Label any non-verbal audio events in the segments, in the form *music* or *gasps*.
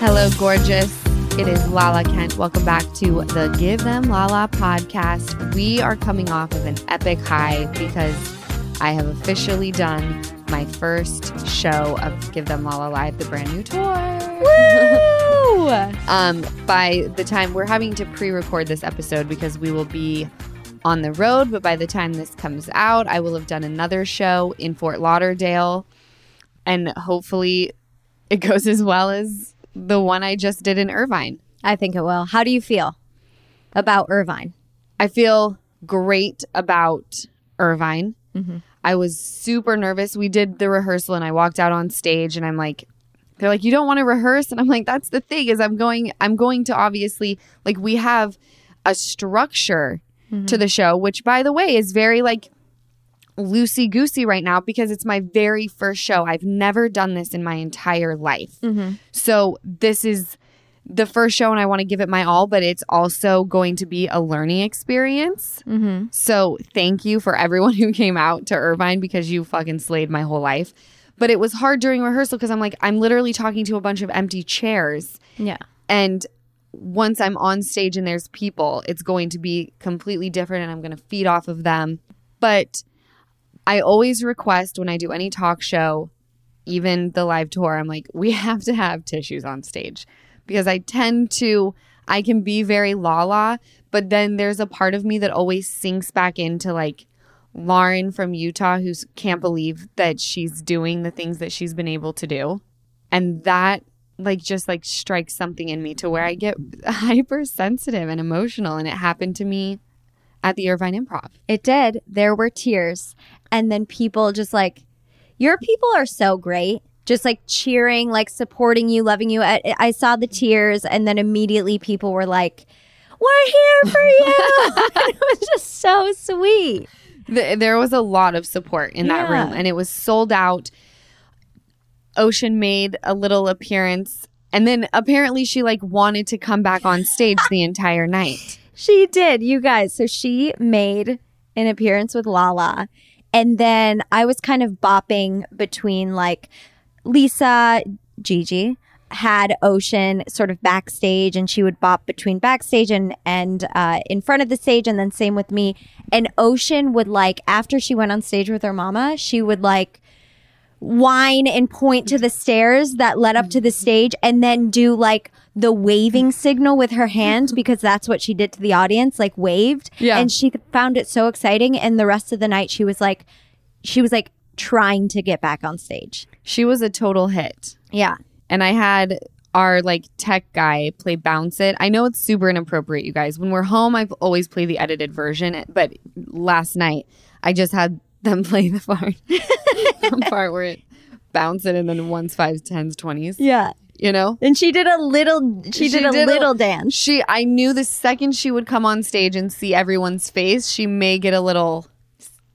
Hello, gorgeous. It is Lala Kent. Welcome back to the Give Them Lala podcast. We are coming off of an epic high because I have officially done my first show of Give Them Lala Live, the brand new tour. Woo! *laughs* Um, by the time we're having to pre-record this episode because we will be on the road, but by the time this comes out, I will have done another show in Fort Lauderdale, and hopefully, it goes as well as the one I just did in Irvine. I think it will. How do you feel about Irvine? I feel great about Irvine. Mm-hmm. I was super nervous. We did the rehearsal and I walked out on stage and I'm like they're like you don't want to rehearse and I'm like that's the thing is I'm going I'm going to obviously like we have a structure mm-hmm. to the show which by the way is very like loosey goosey right now because it's my very first show. I've never done this in my entire life. So this is the first show and I want to give it my all, but it's also going to be a learning experience. Mm-hmm. So thank you for everyone *laughs* who came out to Irvine because you fucking slayed my whole life. But it was hard during rehearsal because I'm like, I'm literally talking to a bunch of empty chairs. Yeah. And once I'm on stage and there's people, it's going to be completely different and I'm going to feed off of them. But I always request when I do any talk show, even the live tour, I'm like, we *laughs* have to have tissues on stage because I tend to, I can be very la la, but then there's a part of me that always sinks back into like Lauren from Utah who can't believe that she's doing the things that she's been able to do. And that like just like strikes something in me to where I get *laughs* hypersensitive and emotional. And it happened to me at the Irvine Improv. It did. There were tears. And then people just like, your people are so great. Just like cheering, like supporting you, loving you. I, I saw the tears, and then immediately people were like, We're here for you. *laughs* it was just so sweet. Th- there was a lot of support in that Yeah. room and it was sold out ocean made a little appearance and then apparently she like wanted to come back on stage the entire night She did, you guys. So she made an appearance with Lala. And then I was kind of bopping between like Lisa, Gigi had Ocean sort of backstage and she would bop between backstage and and uh, in front of the stage and then same with me. And Ocean would like after she went on stage with her mama, she would like whine and point to the stairs that led up to the stage and then do like the waving signal with her hand because that's what she did to the audience like waved. Yeah. and she found it so exciting. And the rest of the night she was like she was like trying to get back on stage. She was a total hit. Yeah. And i had our like tech guy play bounce it. I know it's super inappropriate you guys. When we're home i've always played the edited version but last night i just had them play the part. *laughs* The part where it bounce it and then ones fives tens twenties. Yeah. You know? And she did a little she, did a did a- little dance. She, I knew the second she would come on stage and see everyone's face, she may get a little,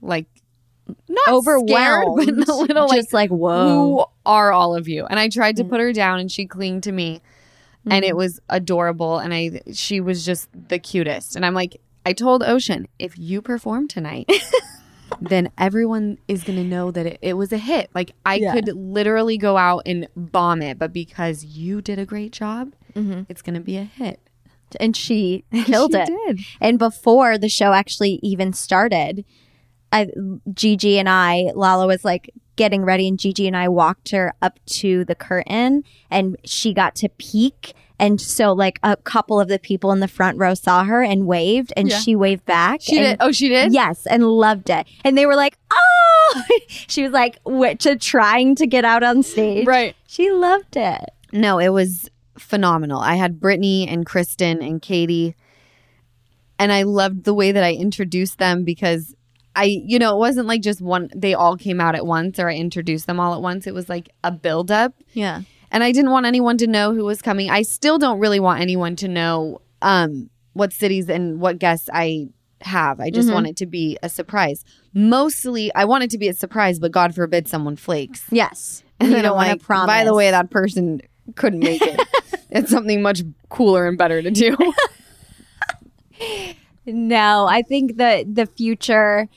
like, not overwhelmed scared, but a little like, just like whoa. who are all of you? And I tried to mm. put her down, and she clinged to me, and it mm. was adorable. And I, she was just the cutest. And I'm like, I told Ocean, if you perform tonight. *laughs* then everyone is going to know that it, it was a hit. Like I Yeah. could literally go out and bomb it, but because you did a great job, mm-hmm. it's going to be a hit. and she *laughs* killed She it did. And before the show actually even started, I, Gigi and I, Lala was like getting ready, and Gigi and I walked her up to the curtain, and she got to peek. And so, like a couple of the people in the front row saw her and waved, and Yeah. she waved back. She and- did. Oh, she did. Yes, and loved it. And they were like, "Oh!" *laughs* she was like, "What?" To trying to get out on stage. Right. She loved it. No, it was phenomenal. I had Brittany and Kristen and Katie, and I loved the way that I introduced them because I, you know, it wasn't like just one, they all came out at once or I introduced them all at once. It was like a buildup. Yeah. And I didn't want anyone to know who was coming. I still don't really want anyone to know um, what cities and what guests I have. I just want it to be a surprise. Mostly, I want it to be a surprise, but God forbid someone flakes. Yes. *laughs* And you then don't I'm want like, to promise. By the way, that person couldn't make it. *laughs* it's something much cooler and better to do. *laughs* No, I think the the future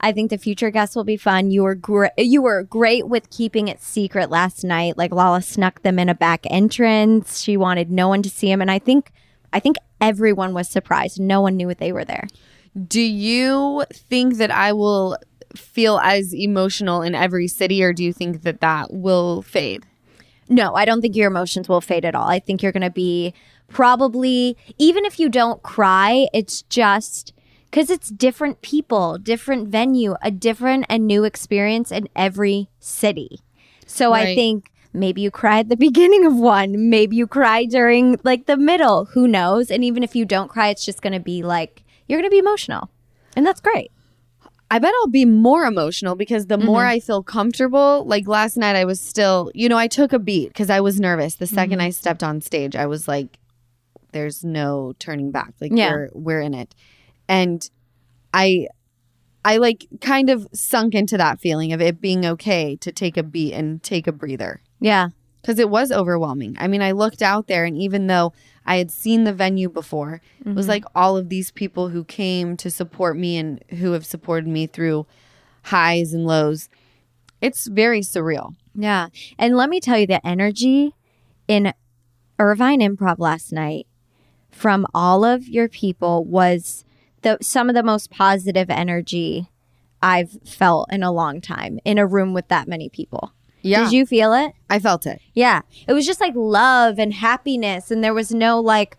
I think the future guests will be fun. You were great. You were great with keeping it secret last night. Like Lala snuck them in a back entrance. She wanted no one to see him, and I think, I think everyone was surprised. No one knew what they were there. Do you think that I will feel as emotional in every city, or do you think that that will fade? No, I don't think your emotions will fade at all. I think you're going to be probably, even if you don't cry, it's just because it's different people, different venue, a different and new experience in every city. So I think maybe you cry at the *laughs* beginning of one, maybe you cry during like the middle, who knows? And even if you don't cry, it's just going to be like, you're going to be emotional. And that's great. I bet I'll be more emotional because the more Mm-hmm. I feel comfortable, like last night, I was still, you know, I took a beat because I was nervous. The 2nd Mm-hmm. I stepped on stage, I was like, "There's no turning back. Like Yeah. we're we're in it," and I, I like kind of sunk into that feeling of it being okay to take a beat and take a breather Yeah. because it was overwhelming. I mean, I looked out there, and even though I had seen the venue before, it was mm-hmm. like all of these people who came to support me and who have supported me through highs and lows. It's very surreal. Yeah. And let me tell you the energy in Irvine Improv last night from all of your people was the some of the most positive energy I've felt in a long time in a room with that many people. Yeah, Did you feel it? I felt it. Yeah. It was just like love and happiness and there was no like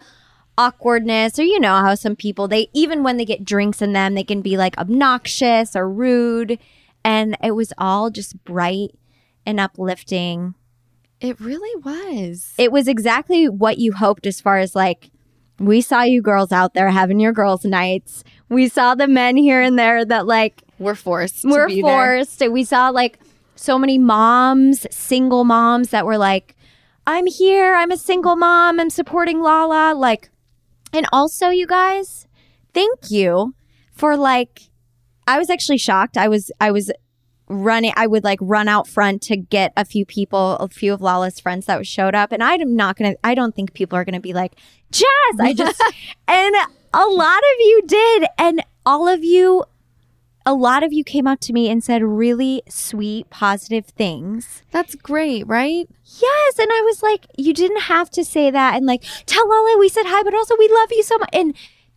awkwardness or you know how some people they even when they get drinks in them they can be like obnoxious or rude and it was all just bright and uplifting. It really was. It was exactly what you hoped as far as like we saw you girls out there having your girls nights. We saw the men here and there that like We're forced. we're be there. forced. We saw like so many moms, single moms that were like, I'm here. I'm a single mom. I'm supporting Lala. Like, and also, you guys, thank you for like, I was actually shocked. I was, I was running, I would like run out front to get a few people, a few of Lala's friends that showed up. And I'm not going to, I don't think people are going to be like, Jess, I just, *laughs* and a lot of you did. And all of you a lot of you came up to me and said really sweet, positive things. That's great, right? Yes. And I was like, you didn't have to say that and like, tell Lala we said hi, but also we love you so much. And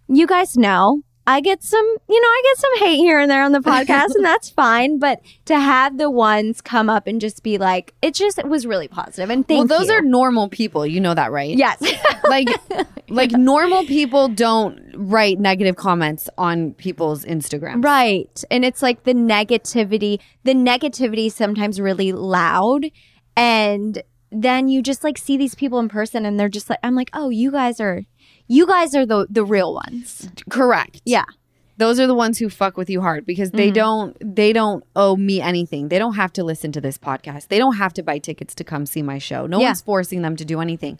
you guys know I get some, you know, I get some hate here and there on the *laughs* podcast, and that's fine. But to have the ones come up and just be like, it just it was really positive. And thank well, those you. are normal people. You know that, right? yes. *laughs* like *laughs* like normal people don't write negative comments on people's Instagram. Right. And it's like the negativity, the negativity is sometimes really loud. And then you just like see these people in person and they're just like, I'm like, oh, you guys are, you guys are the, the real ones. Correct. Yeah. Those are the ones who fuck with you hard because they mm-hmm. don't they don't owe me anything. They don't have to listen to this podcast. They don't have to buy tickets to come see my show. No Yeah. one's forcing them to do anything.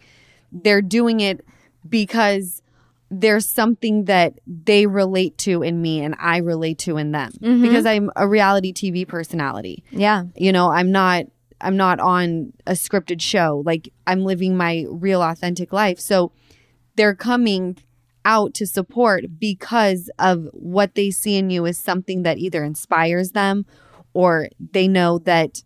They're doing it because there's something that they relate to in me and I relate to in them. Mm-hmm. Because I'm a reality TV personality. Yeah. you know i'm not i'm not on a scripted show like i'm living my real authentic life so they're coming out to support because of what they see in you is something that either inspires them or they know that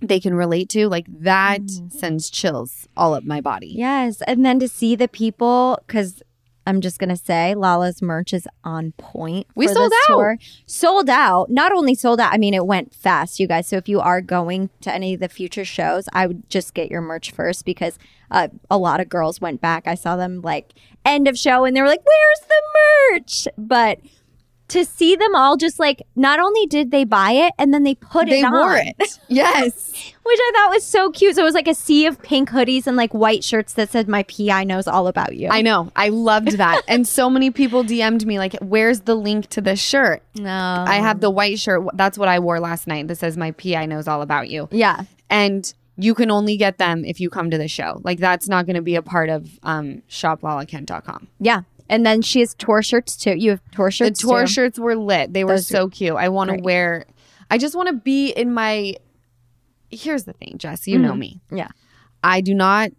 they can relate to. Like that mm-hmm. sends chills all up my body. Yes. And then to see the people, because I'm just going to say Lala's merch is on point. We for sold this out. tour. Sold out. Not only sold out, I mean, it went fast, you guys. So if you are going to any of the future shows, I would just get your merch first because uh, a lot of girls went back. I saw them like end of show and they were like, where's the merch? But to see them all just like, not only did they buy it and then they put they it on They wore it *laughs* yes which I thought was so cute. So it was like a sea of pink hoodies and like white shirts that said, "My PI knows all about you." i know i loved that *laughs* and so many people dm'd me like where's the link to this shirt no, I have the white shirt. That's what I wore last night. That says my PI knows all about you. yeah, And you can only get them if you come to the show. Like that's not going to be a part of um, shoplalakent.com. yeah. And then she has tour shirts too. You have tour shirts. The tour too? shirts were lit. They were Those so cute. I want to wear. I just want to be in my. Here's the thing, Jess. You know me. Yeah, I do not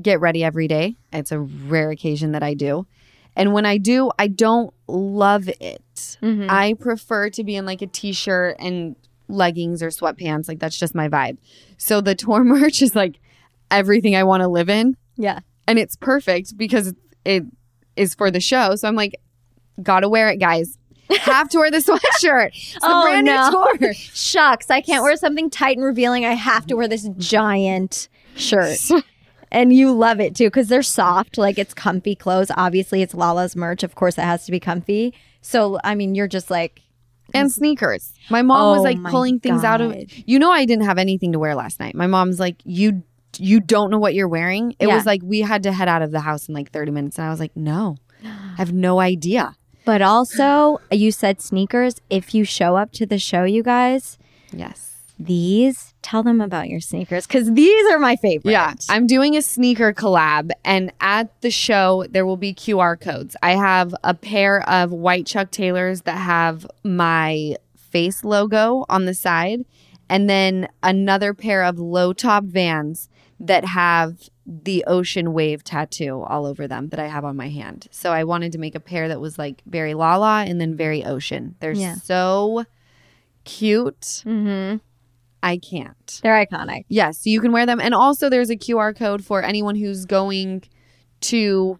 get ready every day. It's a rare occasion that I do. And when I do, I don't love it. Mhm. I prefer to be in like a t-shirt and leggings or sweatpants. Like that's just my vibe. So the tour *laughs* merch is like everything I want to live in Yeah. and it's perfect because it is for the show. So I'm like, gotta wear it, guys. Have to wear the *laughs* sweatshirt. It's the Oh, brand no. new tour. *laughs* Shucks, I can't wear something tight and revealing. I have to wear this giant shirt. *laughs* And you love it too because they're soft, like it's comfy clothes. Obviously, it's Lala's merch. Of course, it has to be comfy. So, I mean, you're just like, and sneakers. My mom was Oh like my pulling things out of You know I didn't have anything to wear last night. My mom's like, "You you don't know what you're wearing?" It Yeah. was like we had to head out of the house in like 30 minutes and I was like, "No. I have no idea." but also, you said sneakers. If you show up to the show, you guys, Yes. these, tell them about your sneakers because these are my favorite. Yeah, I'm doing a sneaker collab, and at the show, there will be QR codes. I have a pair of white Chuck Taylors that have my face logo on the side, and then another pair of low top vans that have the ocean wave tattoo all over them that I have on my hand. So I wanted to make a pair that was like very Lala and then very ocean. They're Yeah. so cute. Mm-hmm. I can't. They're iconic. Yes, so you can wear them. And also, there's a QR code for anyone who's going to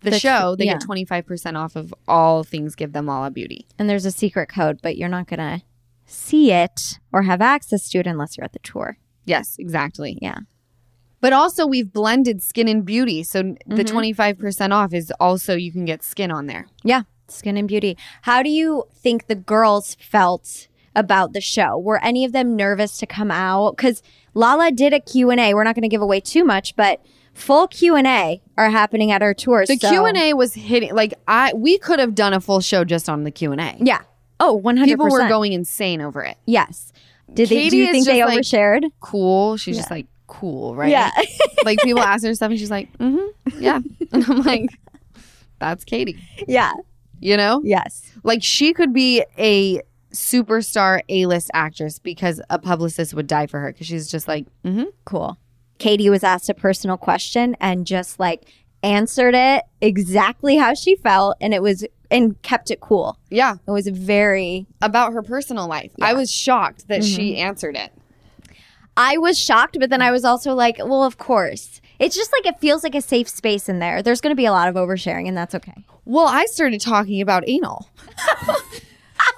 the, The show. They yeah. get 25% off of all things Give Them Lala Beauty. And there's a secret code, but you're not going to see it or have access to it unless you're at the tour. Yes, exactly. Yeah. But also, we've blended skin and beauty. So the Mhm. 25% off is also you can get skin on there. Yeah, skin and beauty. How do you think the girls felt about the show? Were any of them nervous to come out? Because Lala did a Q&A. We're not going to give away too much, but full Q&A are happening at our tour. The so- Q&A was hitting, like, I we could have done a full show just on the Q&A. Yeah. Oh, 100%. People were going insane over it. Yes. Did they, do you think they like- overshared? Cool. She's just like, cool, right? Yeah. *laughs* like, people ask her stuff and she's like, mm hmm, yeah. *laughs* And I'm like, that's Katie, yeah. you know? Yes. Like she could be a superstar A-list actress because a publicist would die for her because she's just like, mm-hmm. Cool. Katie was asked a personal question and just like answered it exactly how she felt and it was and kept it cool. yeah, It was very about her personal life. I was shocked that she answered it. I was shocked, but then I was also like, well, of course. It's just like it feels like a safe space in there. There's going to be a lot of oversharing, and that's okay. Well, I started talking about anal.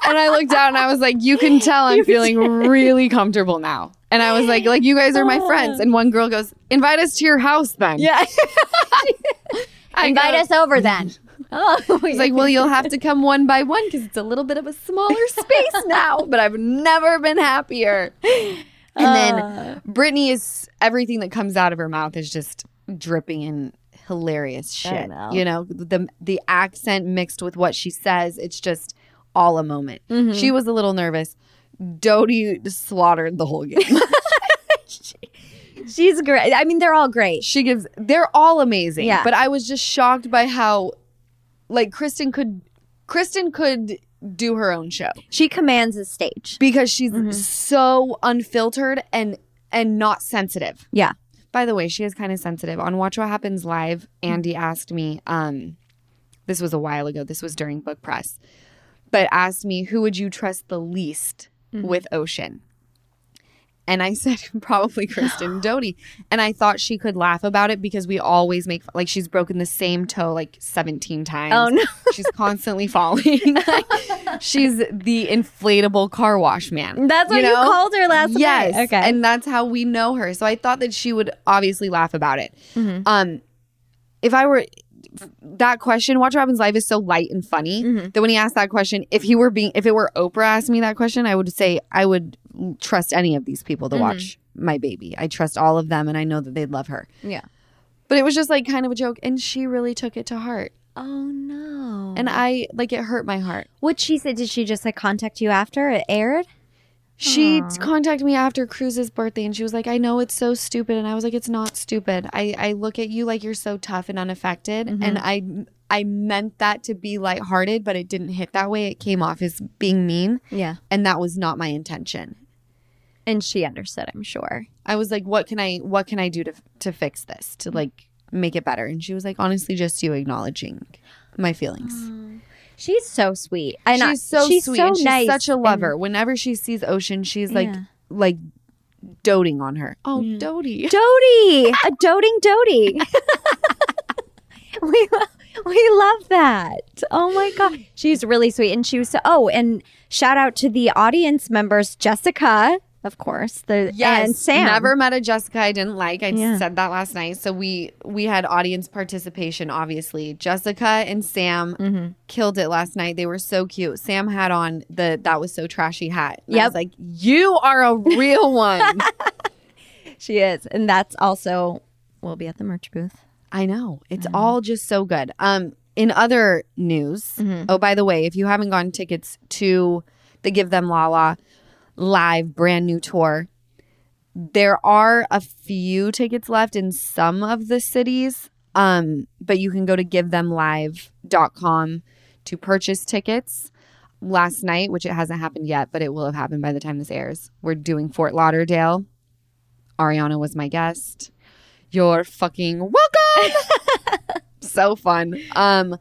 and I looked out and I was like, you can tell I'm feeling really comfortable now. And I was like, like you guys are my friends. And one girl goes, invite us to your house then. Yeah. *laughs* I Invite go- us over then. *laughs* Oh, He's like, well, you'll have to come one by one because it's a little bit of a smaller space now, but I've never been happier. And then Brittany is everything that comes out of her mouth is just dripping in hilarious shit. know. You know, the the accent mixed with what she says, it's just all a moment. Mm-hmm. She was a little nervous. Doute slaughtered the whole game. *laughs* she's great. I mean, they're all great. she gives they're all amazing. Yeah. But I was just shocked by how like Kristen could Kristen could do her own show. She commands the stage. because she's Mm-hmm. so unfiltered and and not sensitive. Yeah. By the way, she is kind of sensitive. On Watch What Happens Live, Andy asked me, um, this was a while ago, this was during book press, but asked me, who would you trust the least Mm-hmm. with Ocean? And I *laughs* said, probably *laughs* Kristen Doute. And I thought she could laugh about it because we always make, like, she's broken the same toe like 17 times. Oh, no. *laughs* She's constantly falling. she's the inflatable car wash man. That's what you, know? called her last yes. night. Okay. And that's how we know her. So I thought that she would obviously laugh about it. Mm-hmm. Um, if I were that question, Watch Happens Live is so light and funny Mm-hmm. that when he asked that question, if he were being, if it were Oprah asking me that question, I would say I would trust any of these people to Mm-hmm. watch my baby. I trust all of them, and I know that they'd love her. yeah. But it was just like kind of a joke, and she really took it to heart, Oh no. and I like it hurt my heart. what she said? Did she just like contact you after it aired? She contacted me after Cruz's birthday and she was like, I know it's so stupid. And I was like, it's not stupid. I, I look at you like you're so tough and unaffected. Mm-hmm. And I I meant that to be lighthearted, but it didn't hit that way. It came off as being mean. Yeah. And that was not my intention. And she understood, I'm sure. I was like, what can I what can I do to to fix this? To mm. like make it better? And she was like, honestly, just you acknowledging. my feelings. Mm. She's so sweet. And I- she's so she's sweet. so and she's nice. such a and- lover. Whenever she sees Ocean, she's like Yeah. like doting on her. Oh, mm. Yeah. doty. Dodie, a doting Dodie. *laughs* *laughs* we we love that. Oh my god, she's really sweet, and she was so. Oh, and shout out to the audience members, Jessica, of course, the and Sam. Never met a Jessica I didn't like. I Yeah. said that last night. So we we had audience participation. Obviously, Jessica and Sam Mhm. killed it last night. They were so cute. Sam had on the that was so trashy hat. And I Yep. was like, you are a real *laughs* one. She is, and that's also we'll be at the merch booth. I know. It's all just so good. Um in other news, Mhm. oh by the way, if you haven't gotten tickets to the Give Them Lala live brand new tour, there are a few tickets left in some of the cities. Um but you can go to givethemlive.com to purchase tickets. Last night, which it hasn't happened yet, but it will have happened by the time this airs. We're doing Fort Lauderdale. Ariana was my guest. You're fucking welcome. *laughs* so fun. Um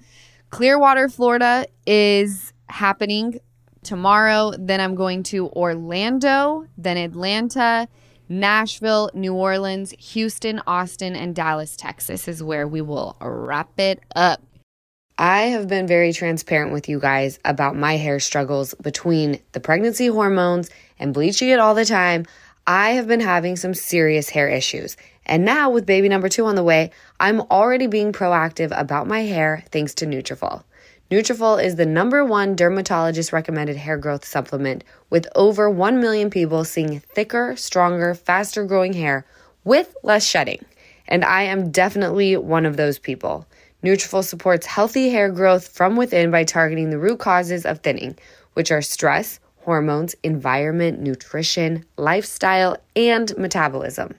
Clearwater, Florida is happening tomorrow. Then I'm going to Orlando, then Atlanta, Nashville, New Orleans, Houston, Austin, and Dallas, Texas is where we will wrap it up. I have been very transparent with you guys about my hair struggles between the pregnancy hormones and bleaching it all the time. I have been having some serious hair issues. And now with baby number 2 on the way, I'm already being proactive about my hair thanks to Nutrafol. Nutrafol is the number 1 dermatologist recommended hair growth supplement with over 1 million people seeing thicker, stronger, faster growing hair with less shedding. And I am definitely one of those people. Nutrafol supports healthy hair growth from within by targeting the root causes of thinning, which are stress, hormones, environment, nutrition, lifestyle, and metabolism.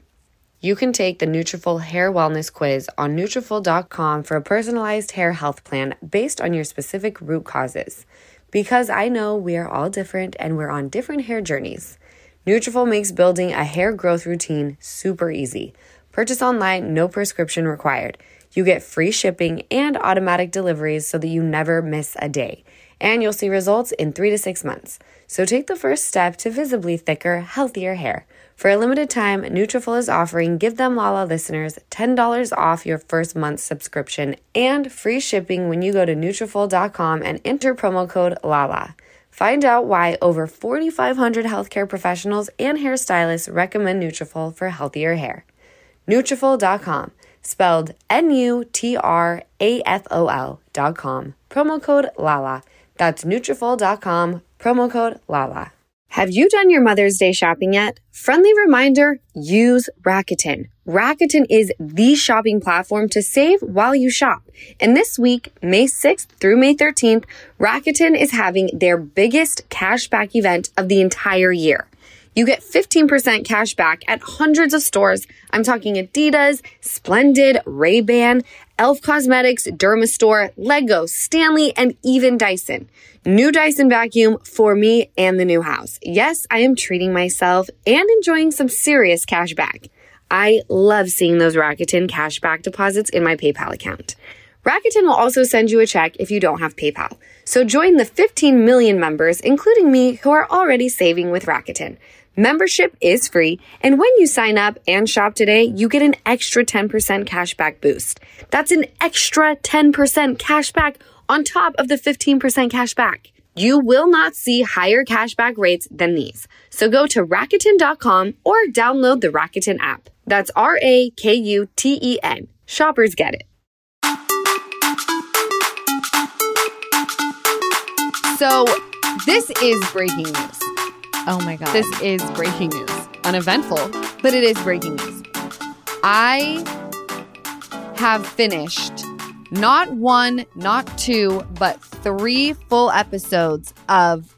You can take the Nutrafol Hair Wellness Quiz on Nutrafol.com for a personalized hair health plan based on your specific root causes. Because I know we are all different and we're on different hair journeys. Nutrafol makes building a hair growth routine super easy. Purchase online, no prescription required. You get free shipping and automatic deliveries so that you never miss a day. And you'll see results in three to six months. So take the first step to visibly thicker, healthier hair. For a limited time, Nutrafol is offering Give Them Lala listeners $10 off your first month's subscription and free shipping when you go to Nutrafol.com and enter promo code LALA. Find out why over 4,500 healthcare professionals and hairstylists recommend Nutrafol for healthier hair. Nutrafol.com, spelled N-U-T-R-A-F-O-L dot com. Promo code LALA. That's Nutrafol.com, promo code LALA. Have you done your Mother's Day shopping yet? Friendly reminder, use Rakuten. Rakuten is the shopping platform to save while you shop. And this week, May 6th through May 13th, Rakuten is having their biggest cashback event of the entire year. You get 15% cash back at hundreds of stores. I'm talking Adidas, Splendid, Ray-Ban, Elf Cosmetics, Dermastore, Lego, Stanley, and even Dyson. New Dyson vacuum for me and the new house. Yes, I am treating myself and enjoying some serious cash back. I love seeing those Rakuten cash back deposits in my PayPal account. Rakuten will also send you a check if you don't have PayPal. So join the 15 million members, including me, who are already saving with Rakuten. Membership is free, and when you sign up and shop today, you get an extra 10% cashback boost. That's an extra 10% cashback on top of the 15% cashback. You will not see higher cashback rates than these. So go to Rakuten.com or download the Rakuten app. That's R A K U T E N. Shoppers get it. So, this is breaking news. Oh my god. This is breaking news. Uneventful, but it is breaking news. I have finished not one, not two, but three full episodes of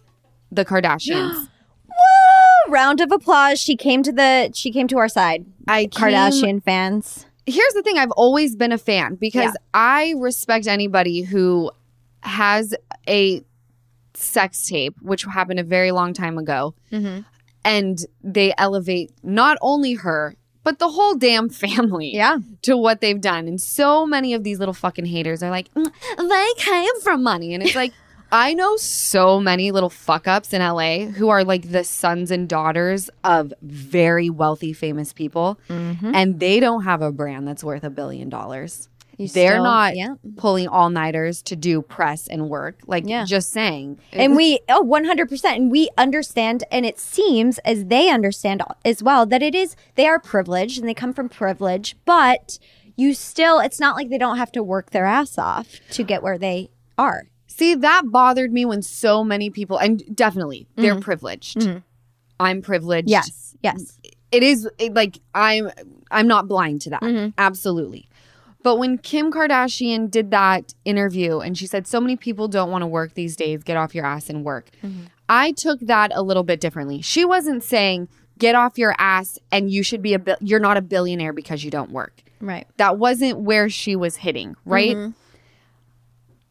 The Kardashians. *gasps* Woo! Round of applause. She came to the she came to our side. I came- Kardashian fans. Here's the thing I've always been a fan because Yeah. I respect anybody who has a sex tape, which happened a very long time ago. Mm-hmm. and they elevate not only her but the whole damn family Yeah. to what they've done. And so many of these little fucking haters are like, "Mm, they came from money. And it's like, *laughs* I know so many little fuck ups in LA who are like the sons and daughters of very wealthy, famous people, Mm-hmm. and they don't have a brand that's worth a billion dollars. You They're still- not Yeah. pulling all nighters to do press and work. Like, Yeah. just saying. And we, oh, 100%. And we understand, and it seems as they understand as well, that it is, they are privileged and they come from privilege, but you still, it's not like they don't have to work their ass off to get where they are. See, that bothered me when so many people, and definitely they're privileged. I'm privileged. Yes. Yes. it is it, like I'm I'm not blind to that. Mm-hmm. Absolutely. But when Kim Kardashian did that interview and she said so many people don't want to work these days, get off your ass and work. Mm-hmm. I took that a little bit differently. She wasn't saying get off your ass and you should be a bil- you're not a billionaire because you don't work. Right. That wasn't where she was hitting, right? Mm-hmm.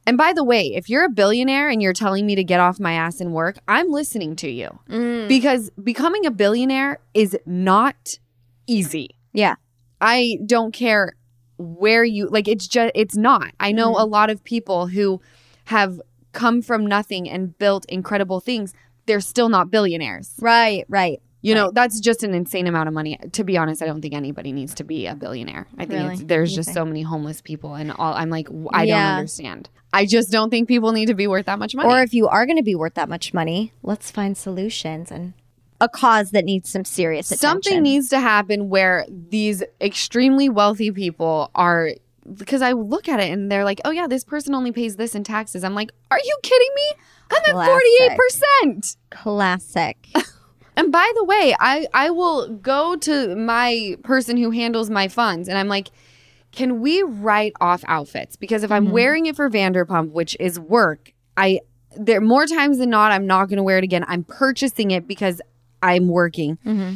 And by the way, if you're a billionaire and you're telling me to get off my ass and work, I'm listening to you. Mm. Because becoming a billionaire is not easy. Yeah. I don't care where you like it's just it's not. I know Mm-hmm. a lot of people who have come from nothing and built incredible things. They're still not billionaires. Right. Right. You know, that's just an insane amount of money. To be honest, I don't think anybody needs to be a billionaire. I think Really? it's, there's You just think? so many homeless people and all I'm like I Yeah. don't understand. I just don't think people need to be worth that much money. Or if you are going to be worth that much money, let's find solutions and a cause that needs some serious attention. Something needs to happen where these extremely wealthy people are because I look at it and they're like, "Oh yeah, this person only pays this in taxes." I'm like, "Are you kidding me? I'm at 48%." classic. *laughs* And by the way, I I will go to my person who handles my funds and I'm like, "Can we write off outfits? Because if I'm mm-hmm. wearing it for Vanderpump, which is work, I there more times than not I'm not going to wear it again. I'm purchasing it because I'm working." Mm-hmm.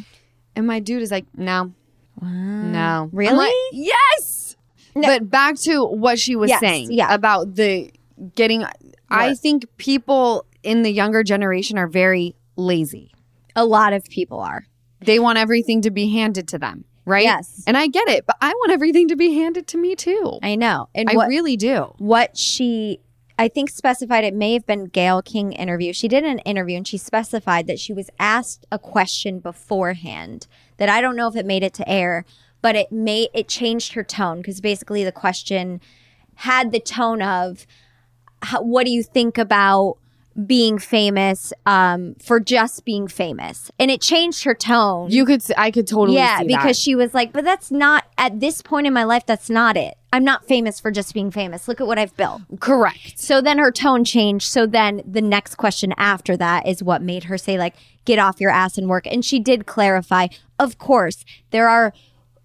And my dude is like, "No, no. Really? like, yes. But back to what she was Yes, saying yeah. about the getting. I think people in the younger generation are very lazy. A lot of people are. They want everything to be handed to them, right? Yes. And I get it, but I want everything to be handed to me too. I know. And I what really do. what she I think specified it may have been Gayle King interview. She did an interview and she specified that she was asked a question beforehand that I don't know if it made it to air, but it made it changed her tone because basically the question had the tone of what do you think about being famous um, for just being famous and it changed her tone You could, I could totally yeah, because that. she was like, but that's not at this point in my life. That's not it. I'm not famous for just being famous. Look at what I've built. correct. So then her tone changed. So then the next question after that is what made her say, like, get off your ass and work. And she did clarify, of course, there are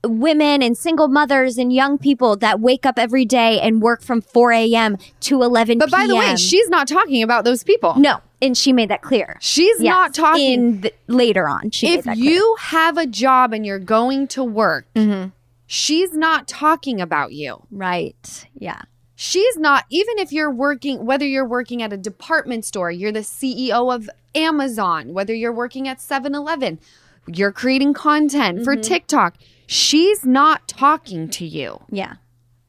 women and single mothers and young people that wake up every day and work from 4 a.m. to 11 But by the way, she's not talking about those people. no, and she made that clear. she's Yes, not talking. the, later on. She if you have a job and you're going to work, Mm-hmm. she's not talking about you. right, yeah, She's not, even if you're working, whether you're working at a department store, you're the CEO of Amazon, whether you're working at 7 Eleven, you're creating content for Mm-hmm. TikTok, she's not talking to you. yeah.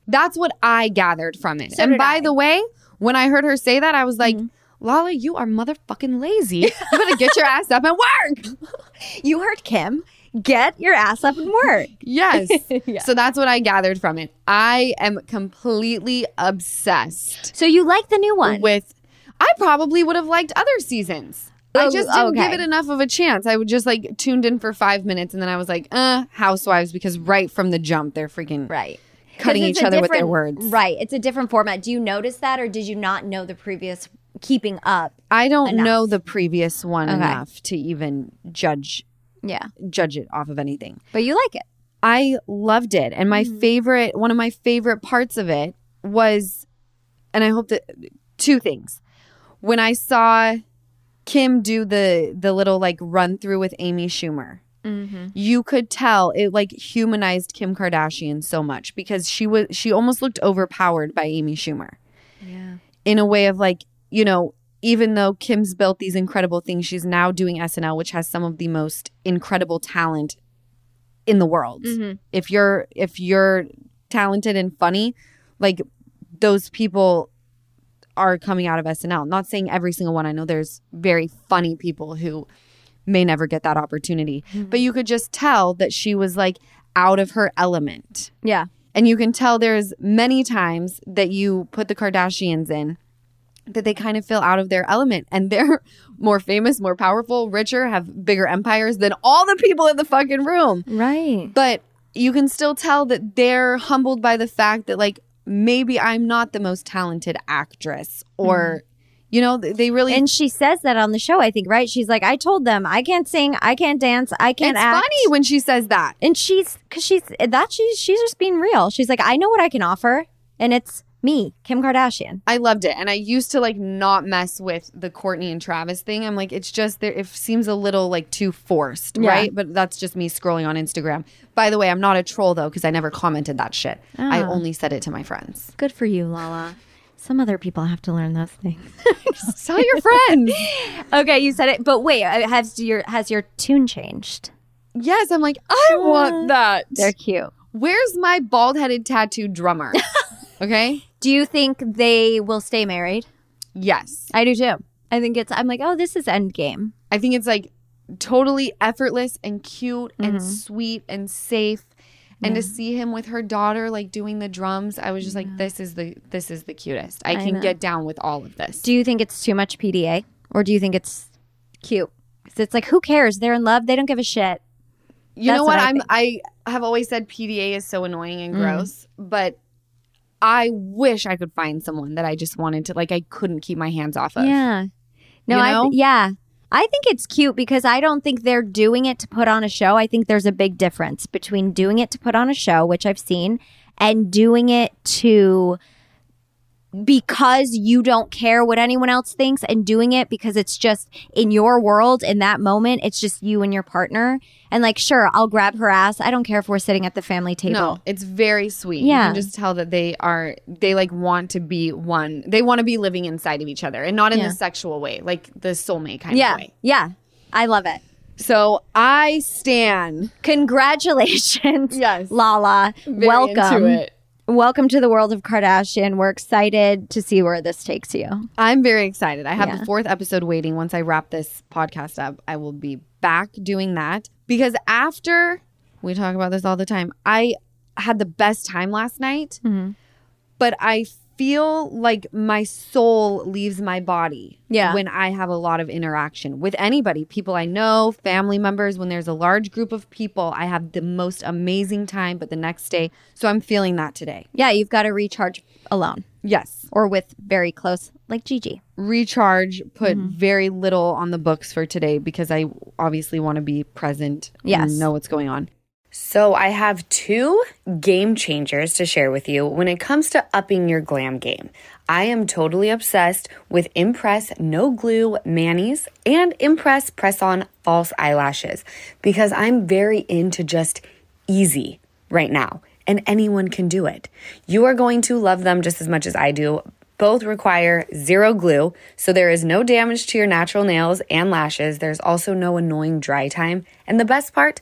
That's what I gathered from it. So and by I. the way, when I heard her say that, I was like, Mm-hmm. Lala, you are motherfucking lazy. *laughs* You better get your ass up and work. *laughs* You heard Kim. Get your ass up and work. *laughs* Yes. Yeah. So that's what I gathered from it. I am completely obsessed So you like the new one? with. I probably would have liked other seasons. I Oh, just didn't okay. give it enough of a chance. I would just like tuned in for five minutes and then I was like, uh, housewives, because right from the jump, they're freaking right. cutting each other with their words. Right. It's a different format. Do you notice that or did you not know the previous keeping up? I don't Enough. know the previous one Okay. enough to even judge Yeah. judge it off of anything. But you like it. I loved it. And my favorite, one of my favorite parts of it was, and I hope that two things. When I saw Kim do the the little like run through with Amy Schumer, mm-hmm. you could tell it like humanized Kim Kardashian so much because she was she almost looked overpowered by Amy Schumer Yeah. in a way of like, you know, even though Kim's built these incredible things, she's now doing SNL, which has some of the most incredible talent in the world. Mm-hmm. If you're if you're talented and funny, like those people are coming out of SNL. Not saying every single one. I know there's very funny people who may never get that opportunity. Mm-hmm. But you could just tell that she was like out of her element. Yeah. And you can tell there's many times that you put the Kardashians in that they kind of feel out of their element and they're *laughs* more famous, more powerful, richer, have bigger empires than all the people in the fucking room. Right. But you can still tell that they're humbled by the fact that like maybe I'm not the most talented actress or mm. you know, they really And she says that on the show, I think, right? She's like, I told them I can't sing, I can't dance, I can't it's act. funny when she says that. And she's because she's that she's she's just being real. She's like, I know what I can offer, and it's me, Kim Kardashian. I loved it. And I used to like not mess with the Kourtney and Travis thing. I'm like, it's just there, it seems a little like too forced, Yeah. right? But that's just me scrolling on Instagram. By the way, I'm not a troll though, because I never commented that shit. I Ah. only said it to my friends. Good for you, Lala. Some other people have to learn those things. *laughs* Tell your friends. *laughs* okay, you said it, but wait, uh, has your has your tune changed? yes, I'm like, I want that. They're cute. Where's my bald headed tattooed drummer? *laughs* okay. Do you think they will stay married? Yes. I do too. I think it's. I'm like, oh, this is Endgame. I think it's like totally effortless and cute Mm-hmm. and sweet and safe. And to see him with her daughter like doing the drums, I was just like, this is the this is the cutest. I, I can know. get down with all of this. Do you think it's too much PDA, or do you think it's cute? it's like, who cares? They're in love. They don't give a shit. you know what? what I I'm think. I have always said PDA is so annoying and Mm. gross, but I wish I could find someone that I just wanted to like I couldn't keep my hands off of. Yeah. No, You I know? yeah. I think it's cute because I don't think they're doing it to put on a show. I think there's a big difference between doing it to put on a show, which I've seen, and doing it to because you don't care what anyone else thinks and doing it because it's just in your world in that moment it's just you and your partner and like sure I'll grab her ass I don't care if we're sitting at the family table No, it's very sweet. Yeah. You can just tell that they are they like want to be one. They want to be living inside of each other and not in Yeah. the sexual way, like the soulmate kind yeah of way. yeah I love it So I stand congratulations Yes. Lala very welcome. Welcome to the world of Kardashian. We're excited to see where this takes you. I'm very excited. I have Yeah. the fourth episode waiting. Once I wrap this podcast up, I will be back doing that. Because after we talk about this all the time, I had the best time last night, Mm-hmm. but I feel like my soul leaves my body Yeah. when I have a lot of interaction with anybody, people I know, family members. When there's a large group of people, I have the most amazing time, but the next day, so I'm feeling that today. Yeah, you've got to recharge alone Yes. or with very close, like Gigi. recharge, put Mm-hmm. very little on the books for today because I obviously want to be present Yes. and know what's going on. So, I have two game changers to share with you when it comes to upping your glam game. I am totally obsessed with Impress No Glue Manis and Impress Press On False Eyelashes because I'm very into just easy right now, and anyone can do it. You are going to love them just as much as I do. Both require zero glue, so there is no damage to your natural nails and lashes. There's also no annoying dry time. And the best part,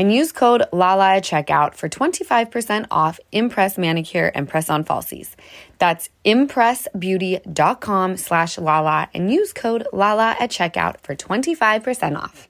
and use code LALA at checkout for 25% off Impress Manicure and Press On Falsies. That's impressbeauty.com slash LALA and use code LALA at checkout for 25% off.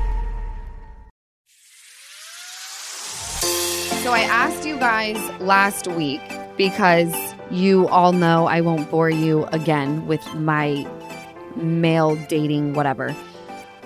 So I asked you guys last week because you all know I won't bore you again with my male dating whatever.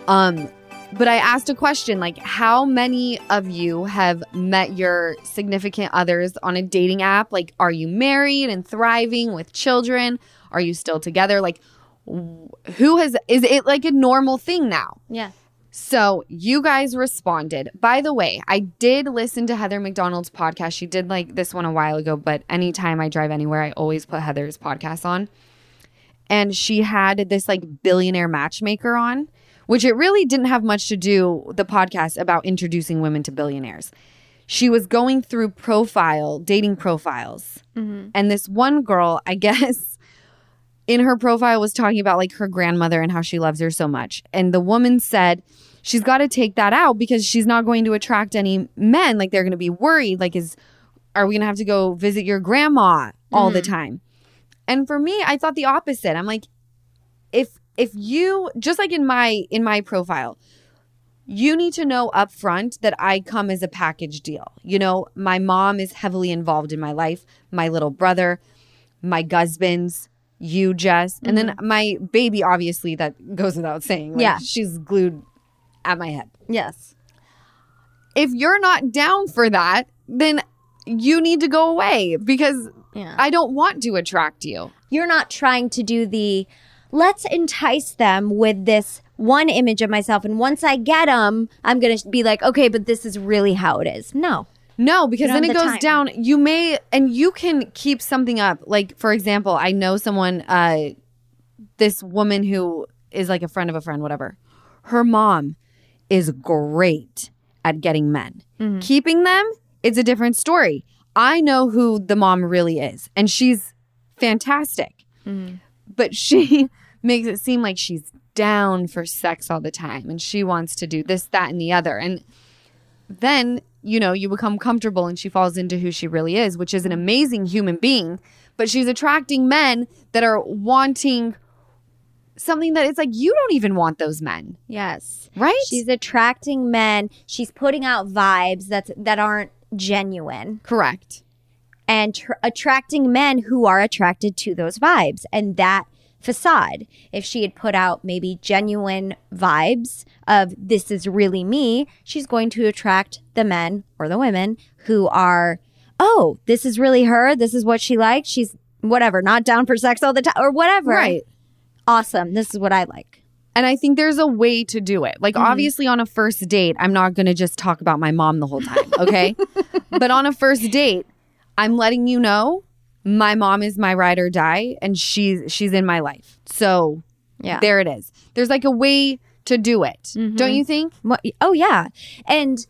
Um but I asked a question like how many of you have met your significant others on a dating app? Like are you married and thriving with children? Are you still together? Like who has is it like a normal thing now? Yeah. So you guys responded. By the way, I did listen to Heather McDonald's podcast. She did like this one a while ago, but anytime I drive anywhere, I always put Heather's podcast on. And she had this like billionaire matchmaker on, which it really didn't have much to do the podcast about introducing women to billionaires. She was going through profile, dating profiles. Mm-hmm. And this one girl, I *laughs* guess, in her profile was talking about like her grandmother and how she loves her so much. And the woman said she's got to take that out because she's not going to attract any men. Like they're going to be worried. Like, is are we going to have to go visit your grandma all the mm-hmm. time? And for me, I thought the opposite. I'm like, if if you just like in my in my profile, you need to know up front that I come as a package deal. You know, my mom is heavily involved in my life, my little brother, my husband's, you, Jess, and then mm-hmm. my baby, obviously, that goes without saying. Like, Yeah. She's glued at my head. Yes. If you're not down for that, then you need to go away because Yeah. I don't want to attract you. You're not trying to do the let's entice them with this one image of myself and once I get them, I'm going to be like, "Okay, but this is really how it is." No. No, because then it the goes time. down. You may, and you can keep something up. Like, for example, I know someone, uh, this woman who is like a friend of a friend, whatever. Her mom is great at getting men. Mm-hmm. Keeping them, it's a different story. I know who the mom really is, and she's fantastic. Mm-hmm. But she *laughs* makes it seem like she's down for sex all the time and she wants to do this, that, and the other. And then you know you become comfortable and she falls into who she really is which is an amazing human being but she's attracting men that are wanting something that it's like you don't even want those men Yes. right She's attracting men. She's putting out vibes that's that aren't genuine correct and tr- attracting men who are attracted to those vibes and that facade. If she had put out maybe genuine vibes of this is really me, she's going to attract the men or the women who are, oh, this is really her. This is what she likes. She's whatever, not down for sex all the time or whatever. right Awesome. This is what I like. and i think there's a way to do it like Mm-hmm. obviously on a first date i'm not going to just talk about my mom the whole time okay *laughs* but on a first date i'm letting you know my mom is my ride or die and she's she's in my life so Yeah. there it is there's like a way to do it don't mm-hmm. you think oh, yeah. And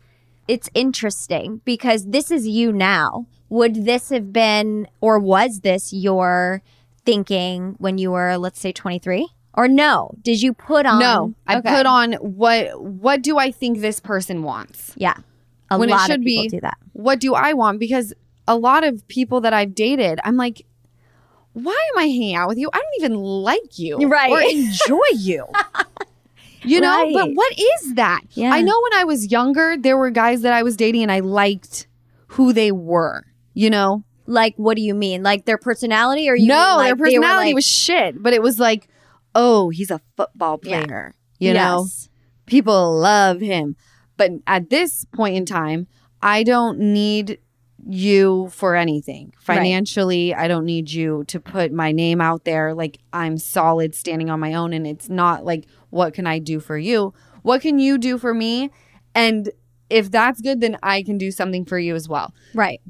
it's interesting because this is you now. Would this have been, or was this your thinking when you were, let's say, 23? Or no? Did you put on? No, I Okay. put on what what do I think this person wants? Yeah. A when it lot should of people be do that. what do I want? Because a lot of people that I've dated, I'm like, why am I hanging out with you? I don't even like you Right. or enjoy you. *laughs* You know, but what is that? Yeah. I know when I was younger, there were guys that I was dating and I liked who they were. You know, Like, what do you mean? Like their personality, or you no, mean, like, their personality like- was shit, but it was like, oh, he's a football Yeah. player. You know, Yes. people love him. But at this point in time, I don't need you for anything. Right. Financially, I don't need you to put my name out there like I'm solid standing on my own and it's not like what can I do for you? What can you do for me? And if that's good then I can do something for you as well. Right.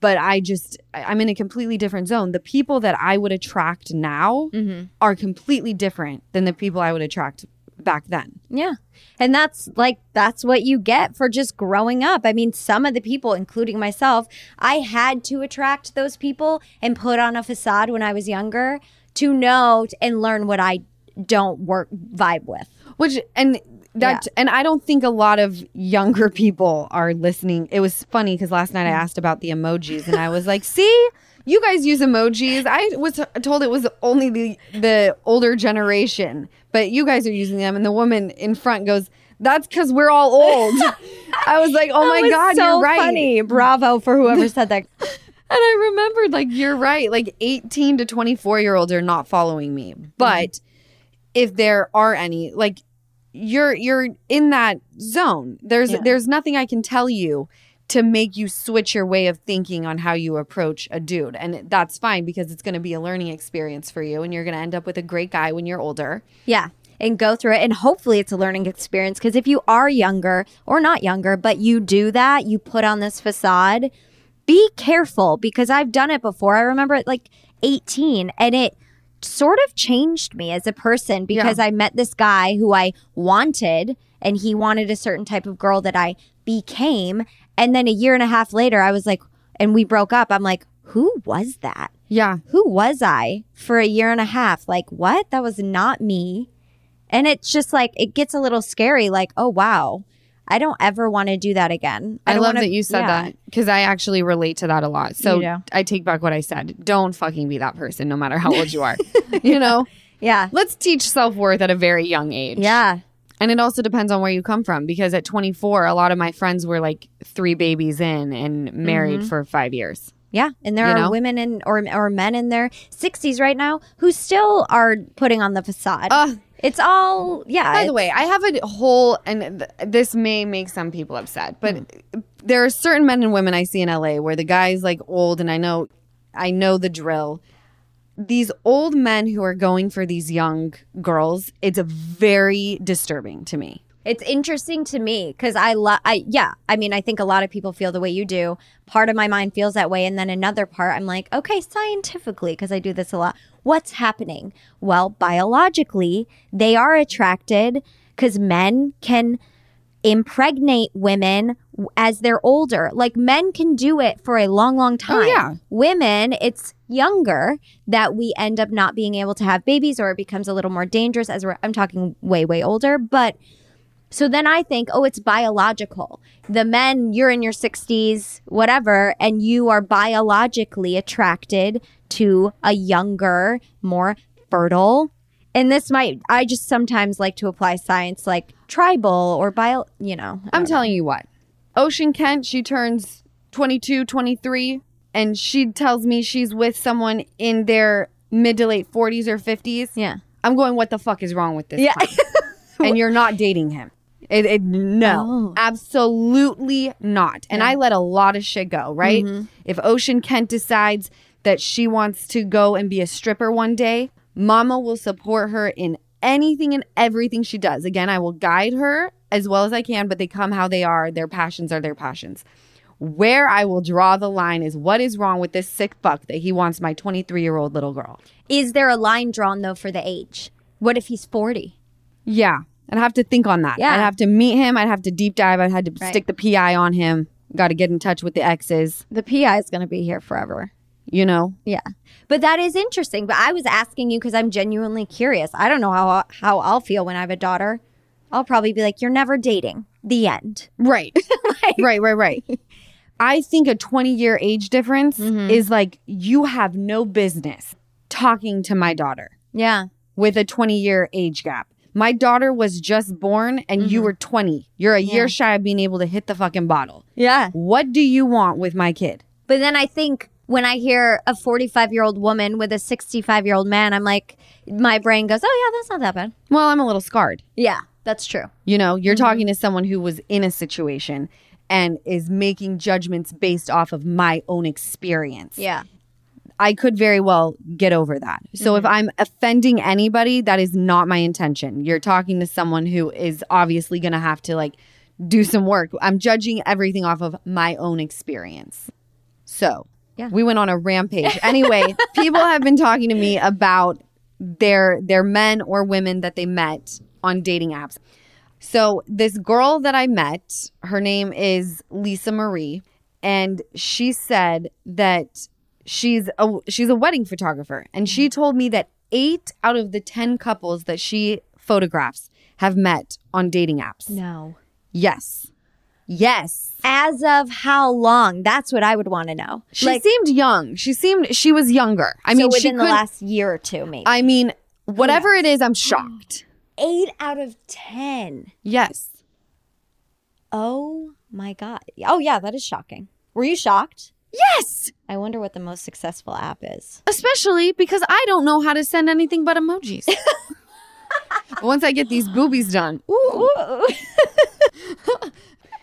But I just I'm in a completely different zone. The people that I would attract now Mm-hmm. are completely different than the people I would attract back then. Yeah. And that's like, that's what you get for just growing up. I mean, some of the people, including myself, I had to attract those people and put on a facade when I was younger to know and learn what I don't work vibe with. Which and that and I don't think a lot of younger *laughs* people are listening. It was funny because last night I mm. asked about the emojis and I was like, "See, you guys use emojis. I was told it was only the the older generation, but you guys are using them." And the woman in front goes, "That's because we're all old." *laughs* I was like, "Oh my god, so you're right." Funny. Bravo for whoever said that. *laughs* And I remembered, like, you're right. Like, 18 to 24 year olds are not following me. But if there are any, like, you're you're in that zone. There's Yeah. there's nothing I can tell you to make you switch your way of thinking on how you approach a dude. And that's fine because it's going to be a learning experience for you and you're going to end up with a great guy when you're older. Yeah. And go through it. And hopefully it's a learning experience. Because if you are younger or not younger, but you do that, you put on this facade, be careful because I've done it before. I remember at like 18 and it sort of changed me as a person because I met this guy who I wanted and he wanted a certain type of girl that I became. And then a year and a half later, I was like, and we broke up. I'm like, who was that? Yeah. who was I for a year and a half? Like, what? That was not me. And it's just like, it gets a little scary. Like, oh, wow. I don't ever want to do that again. I, don't love wanna- that you said yeah. that because I actually relate to that a lot. So You do? I take back what I said. Don't fucking be that person, no matter how old you are. *laughs* you know, Yeah. let's teach self worth at a very young age. Yeah. And it also depends on where you come from because at 24, a lot of my friends were like three babies in and married for five years. Yeah. And there You are know? women in or, or men in their 60s right now who still are putting on the facade. Uh, it's all, yeah. By the way, I have a whole, and th- this may make some people upset, but mm. there are certain men and women I see in LA where the guy's like old, and I know, I know the drill. These old men who are going for these young girls, it's very disturbing to me. It's interesting to me because I love, I, yeah, I mean, I think a lot of people feel the way you do. Part of my mind feels that way. And then another part, I'm like, okay, scientifically, because I do this a lot, what's happening? Well, biologically, they are attracted because men can impregnate women as they're older. Like men can do it for a long, long oh, time. yeah. Women, it's younger that we end up not being able to have babies or it becomes a little more dangerous as we're, I'm talking way, way older. But so then I think, oh, it's biological. The men, you're in your 60s, whatever, and you are biologically attracted to a younger, more fertile. And this might, I just sometimes like to apply science like tribal or bio, you know. I'm know. telling you what. Ocean Kent, she turns 22, 23, and she tells me she's with someone in their mid to late 40s or 50s. Yeah. I'm going, what the fuck is wrong with this? Yeah. *laughs* and you're not dating him. It, it no, Oh. absolutely not. And I let a lot of shit go, right? Mm-hmm. If Ocean Kent decides that she wants to go and be a stripper one day, Mama will support her in anything and everything she does. Again, I will guide her as well as I can, but they come how they are. Their passions are their passions. Where I will draw the line is what is wrong with this sick fuck that he wants my 23 year old little girl. Is there a line drawn though for the age? What if he's 40? Yeah. I'd have to think on that. Yeah. I'd have to meet him. I'd have to deep dive. I'd have to Right. stick the PI on him. Got to get in touch with the exes, The PI is going to be here forever. you know? Yeah. But that is interesting. But I was asking you because I'm genuinely curious. I don't know how how I'll feel when I have a daughter. I'll probably be like, "You're never dating." The end. *laughs* Right. right, right, right. I think a 20 year age difference Mm-hmm. is like you have no business talking to my daughter Yeah. with a 20 year age gap. My daughter was just born and you were 20. You're a year Mm-hmm. Shy of being able to hit the fucking bottle. Yeah. What do you want with my kid? But then I think when I hear a 45 year old woman with a 65 year old man, I'm like, my brain goes, "Oh yeah, that's not that bad." Well, I'm a little scarred. Yeah, that's true. You know, you're Mm-hmm. talking to someone who was in a situation and is making judgments based off of my own experience. Yeah. I could very well get over that. So if mm-hmm. I'm offending anybody, that is not my intention. You're talking to someone who is obviously going to have to like do some work. I'm judging everything off of my own experience. So, Yeah. we went on a rampage. *laughs* Anyway, people have been talking to me about they're they're men or women that they met on dating apps. So this girl that I met, her name is Lisa Marie, and she said that she's a she's a wedding photographer, and she mm-hmm. told me that eight out of the ten couples that she photographs have met on dating apps. No. Yes, yes. As of how long? That's what I would want to know. She seemed young. She seemed she was younger. I so mean, within the last year or two, maybe. I mean, whatever it is, I'm shocked. Eight out of ten. Yes. Oh my god. Oh yeah, that is shocking. Were you shocked? Yes. I wonder what the most successful app is. Especially because I don't know how to send anything but emojis. *laughs* Once I get these boobies done, ooh, *laughs*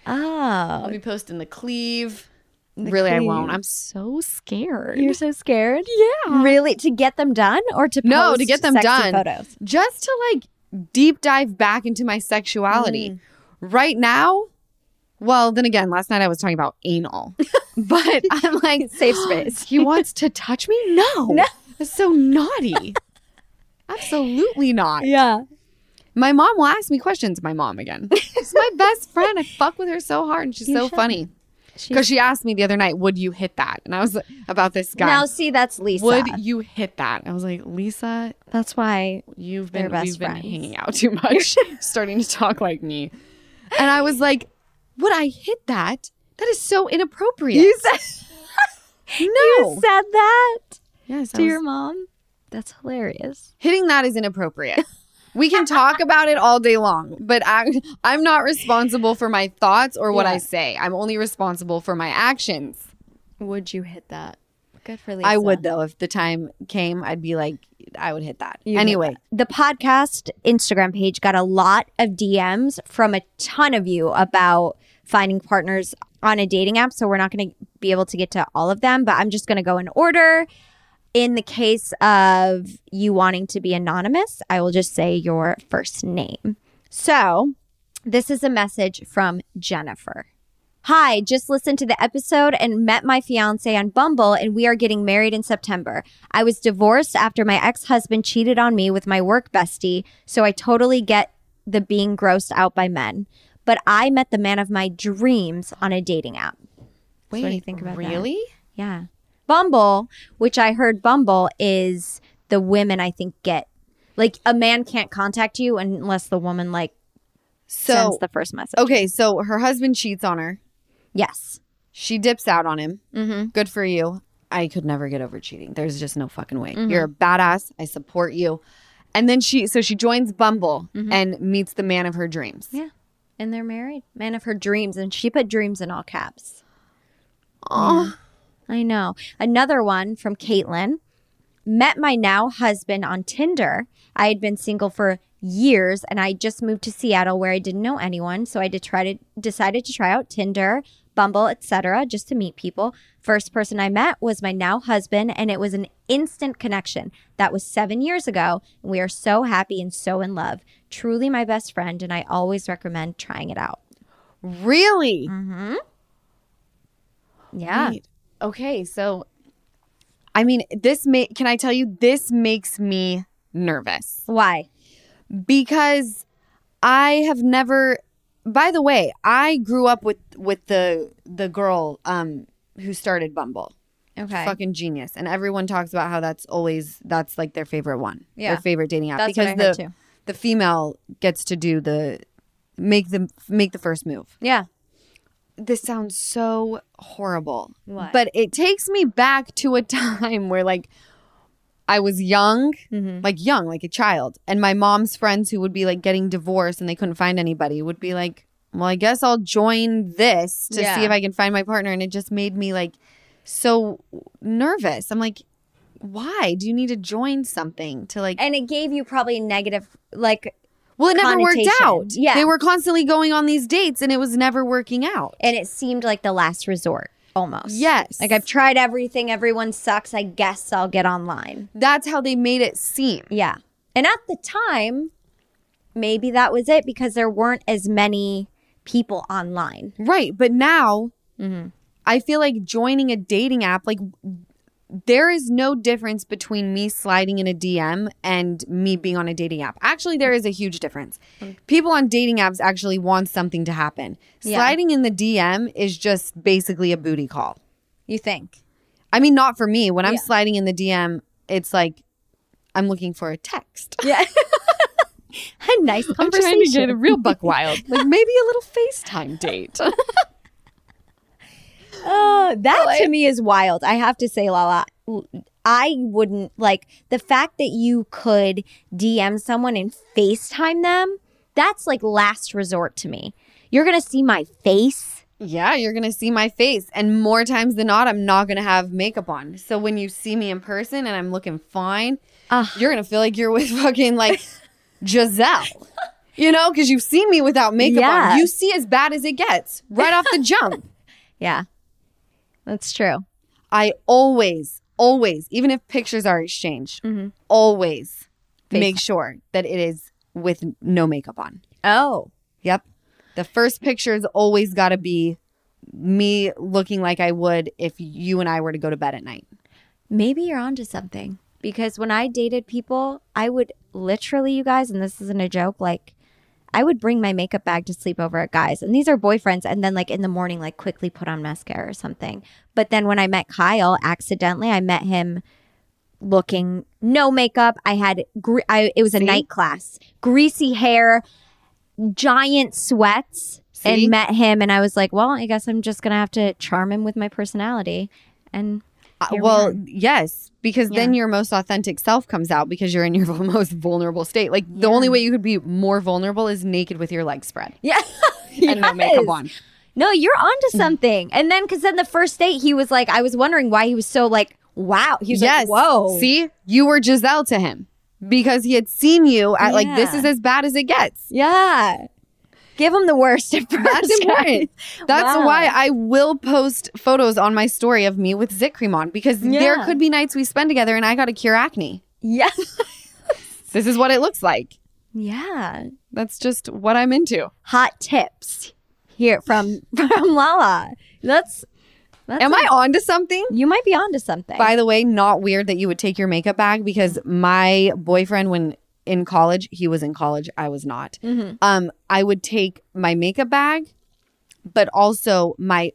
I'll Oh, be posting the cleave. really, I won't. I'm so scared. you're so scared. yeah. Really, to get them done or to No, to get them done. Photos. Just to like deep dive back into my sexuality. Mm. Right now, well, then again, last night I was talking about anal, but *laughs* I'm like, Safe space. *gasps* He wants to touch me? No. No. That's so naughty. Absolutely not. Yeah. My mom will ask me questions. My mom again. She's my *laughs* best friend. I fuck with her so hard and she's You so should. funny. Because she asked me the other night, would you hit that? And I was like, about this guy. Now see, that's Lisa. would you hit that? I was like, Lisa, That's why. you've They're been best we've been friends. hanging out too *laughs* much, starting to talk like me. And I was like, would I hit that? That is so inappropriate. You said, *laughs* no. you said that yes, to was- your mom. That's hilarious. hitting that is inappropriate. *laughs* We can talk about it all day long, but I, I'm not responsible for my thoughts or what Yeah. I say. I'm only responsible for my actions. Would you hit that? Good for Lisa. I would, though, if the time came, I'd be like, I would hit that. You'd hit anyway, the podcast Instagram page got a lot of DMs from a ton of you about finding partners on a dating app. So we're not going to be able to get to all of them, but I'm just going to go in order. In the case of you wanting to be anonymous, I will just say your first name. So this is a message from Jennifer. Hi, just listened to the episode and met my fiance on Bumble, and we are getting married in September. I was divorced after my ex husband cheated on me with my work bestie, so I totally get the being grossed out by men. But I met the man of my dreams on a dating app. wait, what do you think about that? really? Yeah. Bumble, which I heard Bumble is the women I think get like a man can't contact you unless the woman like sends the first message. okay, so her husband cheats on her. Yes. She dips out on him. Mm-hmm. Good for you. I could never get over cheating. There's just no fucking way. Mm-hmm. You're a badass. I support you. And then she, so she joins Bumble and meets the man of her dreams. Mm-hmm. Yeah. And they're married. Man of her dreams. And she put dreams in all caps. Oh, I know. Another one from Caitlin. Met my now husband on Tinder. I had been single for years and I just moved to Seattle where I didn't know anyone. So I did try to, decided to try out Tinder, Bumble, etc., just to meet people. First person I met was my now husband, and it was an instant connection. That was seven years ago, and we are so happy and so in love. Truly my best friend, and I always recommend trying it out. really? Mm-hmm. Yeah. Wait. Okay, so I mean, this may can I tell you this makes me nervous Why? because I have never by the way, I grew up with with the the girl um who started Bumble. Okay. Fucking genius. And everyone talks about how that's always that's like their favorite one. Yeah. Their favorite dating app That's because what I heard the too. The female gets to do the make the make the first move Yeah. this sounds so horrible. What? But it takes me back to a *laughs* time where like I was young, Mm-hmm. like young, like a child, and my mom's friends who would be like getting divorced and they couldn't find anybody would be like, "Well, I guess I'll join this to Yeah. see if I can find my partner." And it just made me like so nervous. I'm like, "Why do you need to join something to like And it gave you probably negative, like, Well, it never worked out. Yeah. They were constantly going on these dates and it was never working out. and it seemed like the last resort almost. Yes. Like, I've tried everything. Everyone sucks. I guess I'll get online. That's how they made it seem. Yeah. And at the time, maybe that was it because there weren't as many people online. Right. But now Mm-hmm. I feel like joining a dating app, like there is no difference between me sliding in a DM and me being on a dating app. Actually, there is a huge difference. Mm. People on dating apps actually want something to happen. Yeah. Sliding in the DM is just basically a booty call. You think? I mean, not for me. When I'm Yeah. sliding in the DM, it's like I'm looking for a text. Yeah. *laughs* *laughs* a nice I'm conversation. trying to get a real buck wild. Like maybe a little *laughs* FaceTime date. Oh, that to me is wild. I have to say, Lala, I wouldn't like the fact that you could DM someone and FaceTime them. That's like last resort to me. You're gonna see my face. Yeah, you're gonna see my face, and more times than not, I'm not gonna have makeup on. So when you see me in person and I'm looking fine, Ugh. you're gonna feel like you're with fucking like *laughs* Gisele, you know, because you've seen me without makeup Yeah. on. You see as bad as it gets right off the jump. *laughs* Yeah, that's true. I always, always, even if pictures are exchanged, Mhm. always FaceTime. make sure that it is with no makeup on. Oh, Yep. The first picture is always got to be me looking like I would if you and I were to go to bed at night. maybe you're onto something. Because when I dated people, I would literally, you guys, and this isn't a joke, like I would bring my makeup bag to sleep over at guys. And these are boyfriends. And then, like, in the morning, like, quickly put on mascara or something. But then when I met Kyle, accidentally, I met him looking no makeup. I had, gre- I, it was a See? night class, greasy hair, giant sweats, See? and met him. And I was like, well, I guess I'm just going to have to charm him with my personality. And Uh, Here well, are. yes, because then your most authentic self comes out because you're in your *laughs* most vulnerable state. Like the only way you could be more vulnerable is naked with your legs spread yeah. *laughs* and no makeup Yes. on. No, you're onto mm. something. And then, because then the first date, he was like, I was wondering why he was so like, wow. He was yes. like, whoa. See, you were Gisele to him because he had seen you at like this is as bad as it gets. Yeah. Give them the worst at first. That's important. That's Wow. why I will post photos on my story of me with zit cream on because there could be nights we spend together and I got to cure acne. Yes. *laughs* This is what it looks like. Yeah. That's just what I'm into. Hot tips here from *laughs* from Lala. That's, that's Am a- I on to something? You might be onto something. By the way, not weird that you would take your makeup bag because my boyfriend, when in college, he was in college, I was not. Mm-hmm. Um, I would take my makeup bag, but also my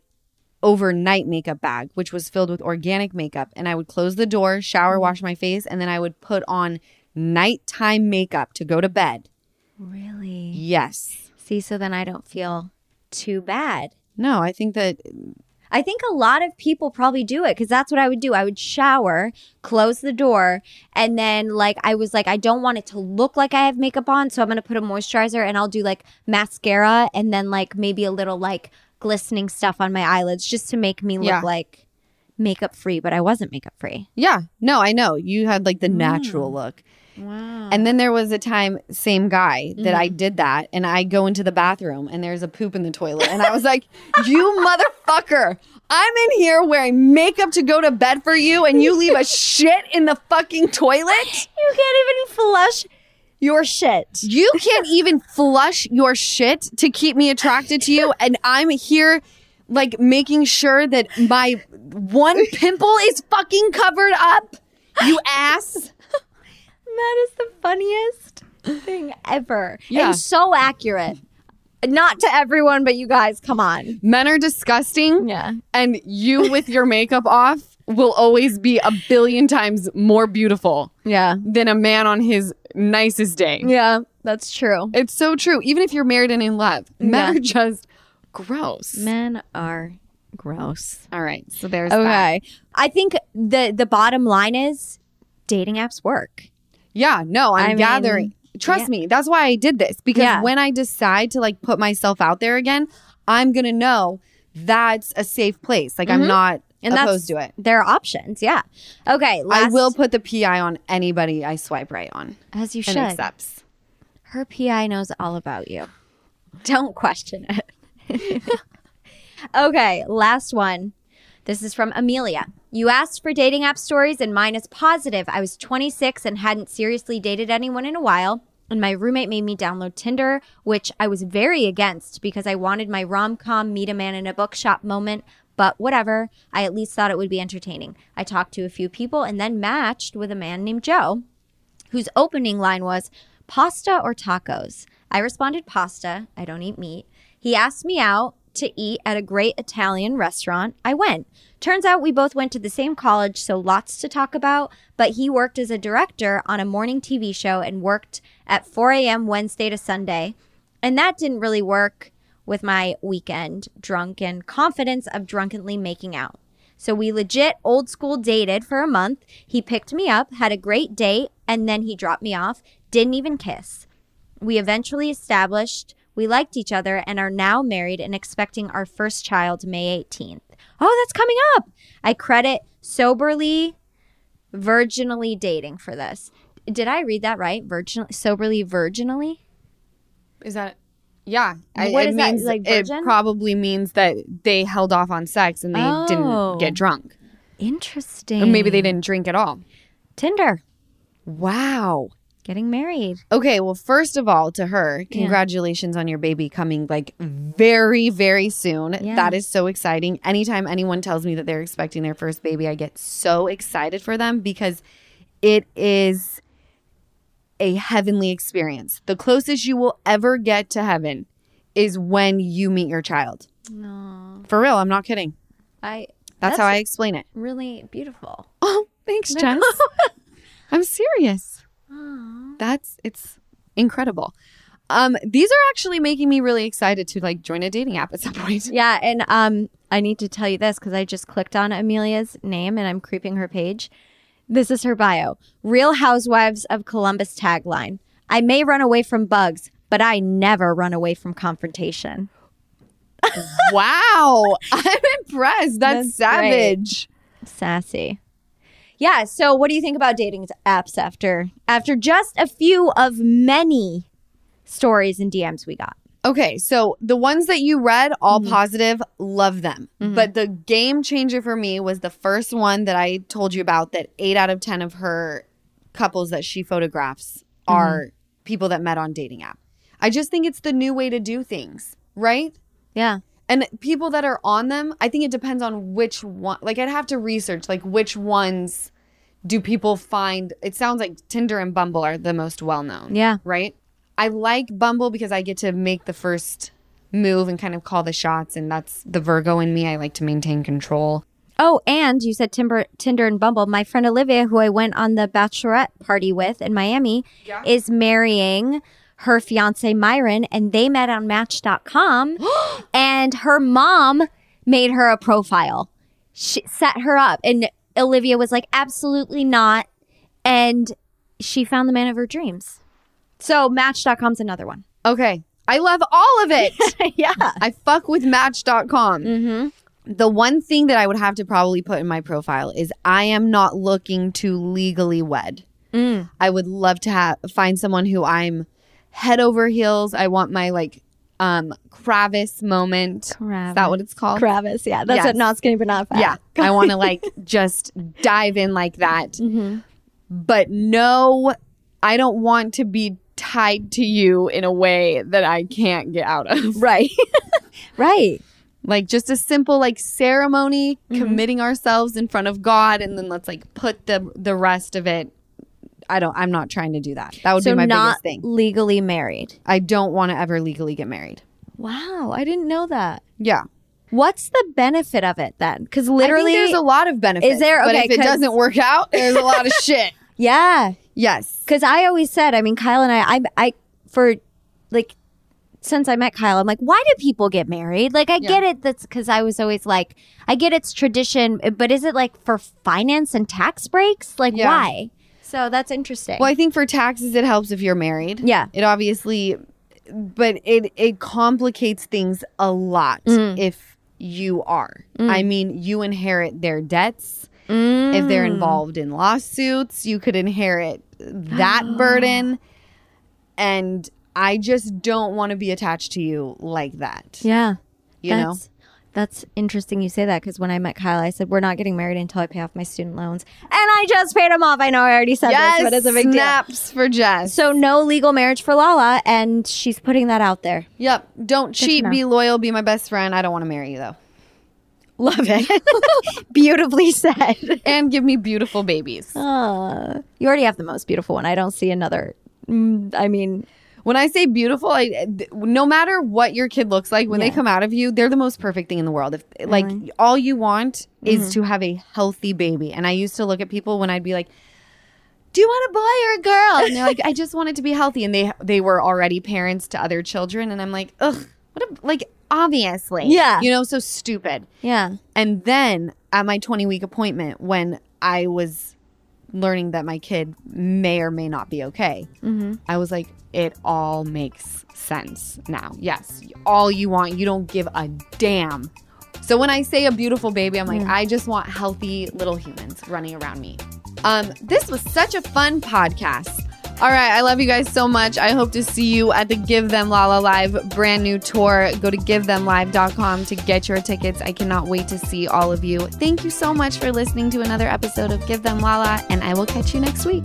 overnight makeup bag, which was filled with organic makeup, and I would close the door, Mm-hmm. shower, wash my face, and then I would put on nighttime makeup to go to bed. really? Yes. See, so then I don't feel too bad. No, I think that I think a lot of people probably do it because that's what I would do. I would shower, close the door, and then like I was like, I don't want it to look like I have makeup on, so I'm gonna put a moisturizer and I'll do like mascara and then like maybe a little like glistening stuff on my eyelids just to make me look Yeah. like makeup free, but I wasn't makeup free. Yeah, no, I know. You had like the natural Mm. look. Wow. And then there was a time, same guy, that I Mm-hmm. did that. And I go into the bathroom and there's a poop in the toilet. And I was *laughs* like, you motherfucker, I'm in here wearing makeup to go to bed for you and you leave a *laughs* shit in the fucking toilet? You can't even flush your shit. You can't even flush your shit to keep me attracted to you. And I'm here like making sure that my one pimple is fucking covered up. You ass. That is the funniest thing ever. Yeah. And so accurate. Not to everyone, but you guys, come on. Men are disgusting. Yeah. And you with your makeup off will always be a billion times more beautiful Yeah. than a man on his nicest day. Yeah, that's true. It's so true. Even if you're married and in love, men Yeah. are just gross. Men are gross. All right. So there's that. Okay. I think the the bottom line is dating apps work. Yeah, no, I'm I mean, gathering. Trust yeah. me, that's why I did this because Yeah. when I decide to like put myself out there again, I'm going to know that's a safe place. Like I'm not Mm-hmm. And opposed that's to it. There are options. Yeah. Okay. I will put the PI on anybody I swipe right on as you and should. accepts. Her PI knows all about you. Don't question it. *laughs* okay, last one. This is from Amelia. You asked for dating app stories, and mine is positive. I was 26 and hadn't seriously dated anyone in a while. And my roommate made me download Tinder, which I was very against because I wanted my rom com meet a man in a bookshop moment. but whatever. I at least thought it would be entertaining. I talked to a few people and then matched with a man named Joe, whose opening line was pasta or tacos. I responded pasta. I don't eat meat. He asked me out to eat at a great Italian restaurant. I went. Turns out we both went to the same college, so lots to talk about. But he worked as a director on a morning TV show and worked at 4 a.m. Wednesday to Sunday. And that didn't really work with my weekend drunken confidence of drunkenly making out. So we legit old school dated for a month. He picked me up, had a great date, and then he dropped me off, didn't even kiss. We eventually established we liked each other and are now married and expecting our first child May 18th. Oh, that's coming up. I credit soberly, virginally dating for this. Did I read that right? Virgin, soberly, virginally? Is that? Yeah. I- What it is that, means- like It probably means that they held off on sex and they Oh. didn't get drunk, Interesting. or maybe they didn't drink at all. Tinder, Wow. Getting married. Okay, well, first of all, to her, congratulations on your baby coming like very, very soon. Yeah. That is so exciting. Anytime anyone tells me that they're expecting their first baby, I get so excited for them because it is a heavenly experience. The closest you will ever get to heaven is when you meet your child. For real, I'm not kidding. I. That's, how I explain it. Really beautiful. *laughs* Oh, thanks, *laughs* Jess. *laughs* I'm serious. That's it's incredible. Um, these are actually making me really excited to like join a dating app at some point. Yeah, and um, I need to tell you this because I just clicked on Amelia's name and I'm creeping her page. This is her bio: Real Housewives of Columbus tagline. I may run away from bugs, but I never run away from confrontation. wow, *laughs* I'm impressed. That's, That's great. savage. Sassy. Yeah. So, what do you think about dating apps after after just a few of many stories and DMs we got? Okay, so the ones that you read, all mm-hmm. positive, love them. Mm-hmm. But the game changer for me was the first one that I told you about that eight out of 10 of her couples that she photographs mm-hmm. are people that met on dating app. I just think it's the new way to do things, right? Yeah. And people that are on them, I think it depends on which one. Like, I'd have to research, like, which ones do people find. It sounds like Tinder and Bumble are the most well known. Yeah. Right? I like Bumble because I get to make the first move and kind of call the shots. And that's the Virgo in me. I like to maintain control. Oh, and you said Timber, Tinder and Bumble. My friend Olivia, who I went on the bachelorette party with in Miami, is marrying her fiance Myron, and they met on Match.com. *gasps* and her mom made her a profile. She set her up, and Olivia was like, "Absolutely not," and she found the man of her dreams. So Match.com's another one. Okay. I love all of it. *laughs* yeah. I fuck with Match.com. Mm-hmm. The one thing that I would have to probably put in my profile is I am not looking to legally wed. I would love to have find someone who I'm head over heels. I want my like um Kravis moment. Is that what it's called? Kravis, yeah, that's Yes. what not skinny but not fat. Yeah. I want to like *laughs* just dive in like that. Mm-hmm. But no, I don't want to be tied to you in a way that I can't get out of. *laughs* right, *laughs* right. like just a simple like ceremony Mm-hmm. committing ourselves in front of god and then let's like put the the rest of it i don't i'm not trying to do that that would so be my not biggest thing legally married. i don't want to ever legally get married Wow, I didn't know that. yeah What's the benefit of it then? Because I think literally, there's a lot of benefits Is there? but Okay, if it doesn't work out there's a lot of shit *laughs* yeah. yes Because I always said, I mean, Kyle and I, I, I, for like, since I met Kyle, I'm like, why do people get married? Like, I get it. That's because I was always like, I get it's tradition, but is it like for finance and tax breaks? Like, Yeah. why? So that's interesting. well i think for taxes it helps if you're married Yeah. it obviously but it it complicates things a lot Mm. if you are i mean you inherit their debts if Mm. they're involved in lawsuits you could inherit that *gasps* burden and i just don't want to be attached to you like that Yeah. you that's, That's interesting you say that because when I met Kyle, I said, We're not getting married until I pay off my student loans. And I just paid them off. I know I already said yes this, but it's a big deal. snaps for jess So, no legal marriage for Lala, and she's putting that out there. yep don't cheat be loyal be my best friend i don't want to marry you though Love it. *laughs* *laughs* Beautifully said. and give me beautiful babies. Uh, you already have the most beautiful one. I don't see another. Mm, I mean, When I say beautiful, I th- no matter what your kid looks like when they come out of you, they're the most perfect thing in the world. If like all you want Mm-hmm. is to have a healthy baby. And I used to look at people when I'd be like, "Do you want a boy or a girl?" And they're like, "I just want it to be healthy." And they they were already parents to other children, and I'm like, "Ugh, what a like obviously, Yeah. you know, so stupid." yeah. And then at my 20 week appointment, when I was learning that my kid may or may not be okay, I was like, it all makes sense now. Yes, all you want, you don't give a damn. So when I say a beautiful baby, I'm like, I just want healthy little humans running around me. Um, this was such a fun podcast. All right, I love you guys so much. I hope to see you at the Give Them Lala Live brand new tour. Go to givethemlive.com to get your tickets. I cannot wait to see all of you. Thank you so much for listening to another episode of Give Them Lala, and I will catch you next week.